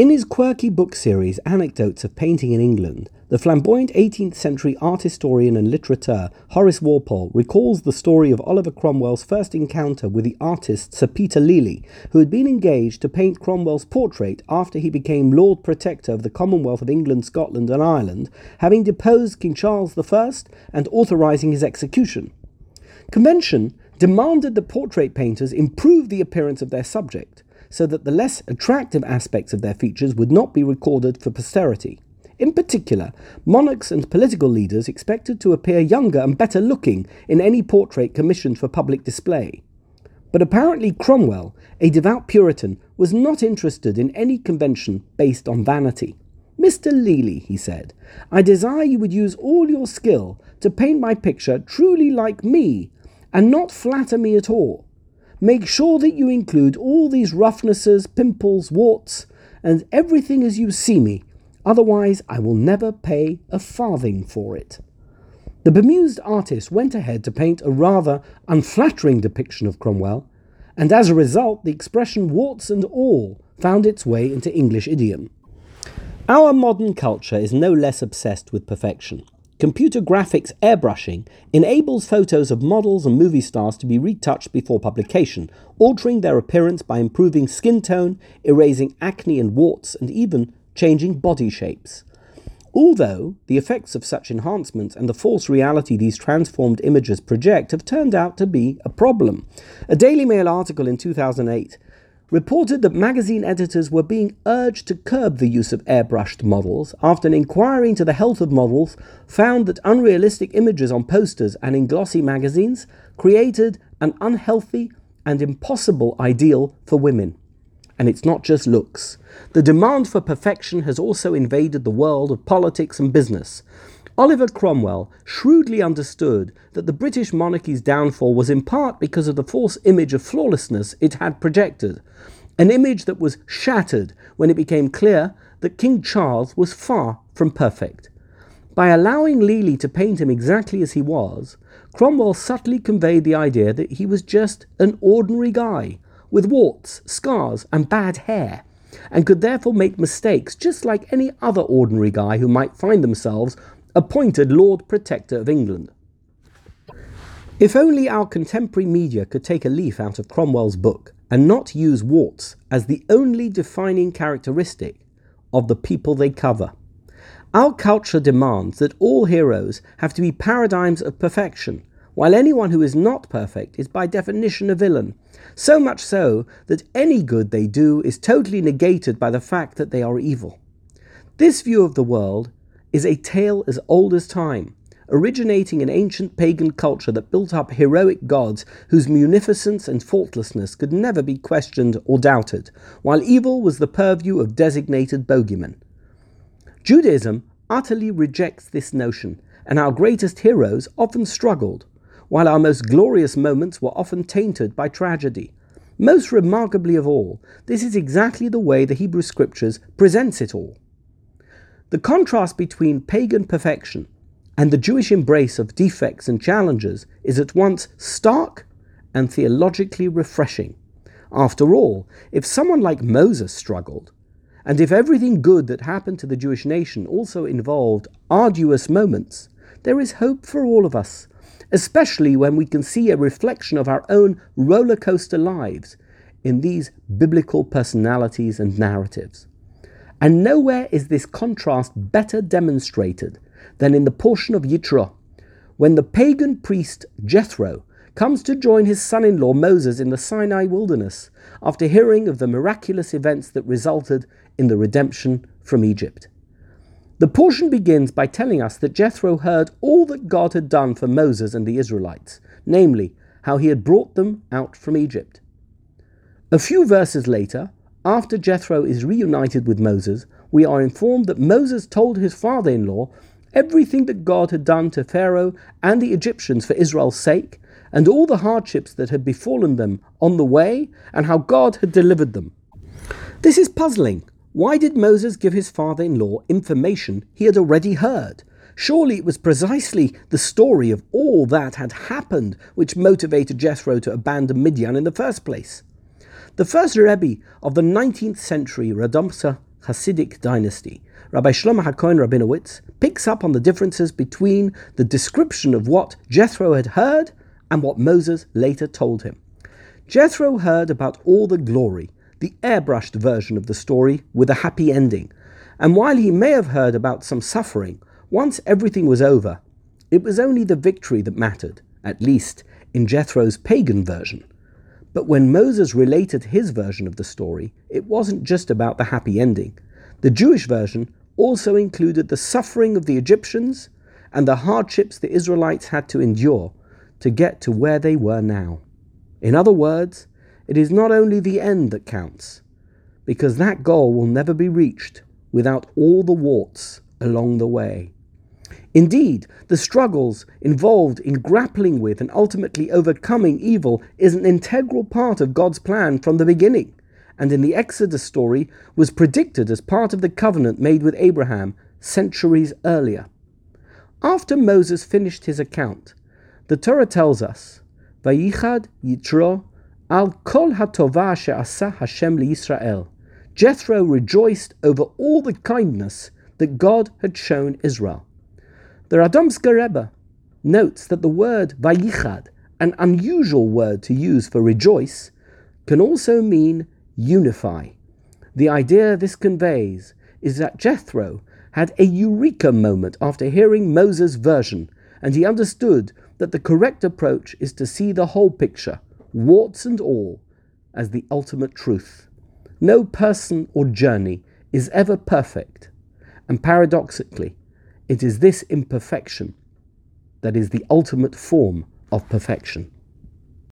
In his quirky book series, Anecdotes of Painting in England, the flamboyant 18th century art historian and litterateur Horace Walpole recalls the story of Oliver Cromwell's first encounter with the artist Sir Peter Lely, who had been engaged to paint Cromwell's portrait after he became Lord Protector of the Commonwealth of England, Scotland, and Ireland, having deposed King Charles I and authorising his execution. Convention demanded that portrait painters improve the appearance of their subject so that the less attractive aspects of their features would not be recorded for posterity. In particular, monarchs and political leaders expected to appear younger and better looking in any portrait commissioned for public display. But apparently, Cromwell, a devout Puritan, was not interested in any convention based on vanity. Mr. Lely, he said, I desire you would use all your skill to paint my picture truly like me, and not flatter me at all. Make sure that you include all these roughnesses, pimples, warts, and everything as you see me, otherwise, I will never pay a farthing for it. The bemused artist went ahead to paint a rather unflattering depiction of Cromwell, and as a result, the expression warts and all found its way into English idiom. Our modern culture is no less obsessed with perfection. Computer graphics airbrushing enables photos of models and movie stars to be retouched before publication, altering their appearance by improving skin tone, erasing acne and warts, and even changing body shapes. Although the effects of such enhancements and the false reality these transformed images project have turned out to be a problem. A Daily Mail article in 2008 reported that magazine editors were being urged to curb the use of airbrushed models after an inquiry into the health of models found that unrealistic images on posters and in glossy magazines created an unhealthy and impossible ideal for women. And it's not just looks. The demand for perfection has also invaded the world of politics and business. Oliver Cromwell shrewdly understood that the British monarchy's downfall was in part because of the false image of flawlessness it had projected, an image that was shattered when it became clear that King Charles was far from perfect. By allowing Lely to paint him exactly as he was, Cromwell subtly conveyed the idea that he was just an ordinary guy with warts, scars, and bad hair, and could therefore make mistakes just like any other ordinary guy who might find themselves appointed Lord Protector of England. If only our contemporary media could take a leaf out of Cromwell's book and not use warts as the only defining characteristic of the people they cover. Our culture demands that all heroes have to be paradigms of perfection, while anyone who is not perfect is by definition a villain, so much so that any good they do is totally negated by the fact that they are evil. This view of the world is a tale as old as time, originating in ancient pagan culture that built up heroic gods whose munificence and faultlessness could never be questioned or doubted, while evil was the purview of designated bogeymen. Judaism utterly rejects this notion, and our greatest heroes often struggled, while our most glorious moments were often tainted by tragedy. Most remarkably of all, this is exactly the way the Hebrew Scriptures presents it all. The contrast between pagan perfection and the Jewish embrace of defects and challenges is at once stark and theologically refreshing. After all, if someone like Moses struggled, and if everything good that happened to the Jewish nation also involved arduous moments, there is hope for all of us, especially when we can see a reflection of our own roller coaster lives in these biblical personalities and narratives. And nowhere is this contrast better demonstrated than in the portion of Yitro, when the pagan priest Jethro comes to join his son in law Moses in the Sinai wilderness after hearing of the miraculous events that resulted in the redemption from Egypt. The portion begins by telling us that Jethro heard all that God had done for Moses and the Israelites, namely, how he had brought them out from Egypt. A few verses later, after Jethro is reunited with Moses, we are informed that Moses told his father in law everything that God had done to Pharaoh and the Egyptians for Israel's sake, and all the hardships that had befallen them on the way, and how God had delivered them. This is puzzling. Why did Moses give his father in law information he had already heard? Surely it was precisely the story of all that had happened which motivated Jethro to abandon Midian in the first place. The first Rebbe of the 19th century, Radomsker Hasidic dynasty, Rabbi Shlomo HaKohen Rabinowitz picks up on the differences between the description of what Jethro had heard and what Moses later told him. Jethro heard about all the glory, the airbrushed version of the story with a happy ending, and while he may have heard about some suffering, once everything was over, it was only the victory that mattered, at least in Jethro's pagan version. But when Moses related his version of the story, it wasn't just about the happy ending. The Jewish version also included the suffering of the Egyptians and the hardships the Israelites had to endure to get to where they were now. In other words, it is not only the end that counts, because that goal will never be reached without all the warts along the way. Indeed, the struggles involved in grappling with and ultimately overcoming evil is an integral part of God's plan from the beginning, and in the Exodus story was predicted as part of the covenant made with Abraham centuries earlier. After Moses finished his account, the Torah tells us, Vayichad Yitro al kol hatova she'asa Hashem liYisrael. Jethro rejoiced over all the kindness that God had shown Israel. The Radomsker Rebbe notes that the word vayichad, an unusual word to use for rejoice, can also mean unify. The idea this conveys is that Jethro had a eureka moment after hearing Moses' version, and he understood that the correct approach is to see the whole picture, warts and all, as the ultimate truth. No person or journey is ever perfect, and paradoxically, it is this imperfection that is the ultimate form of perfection.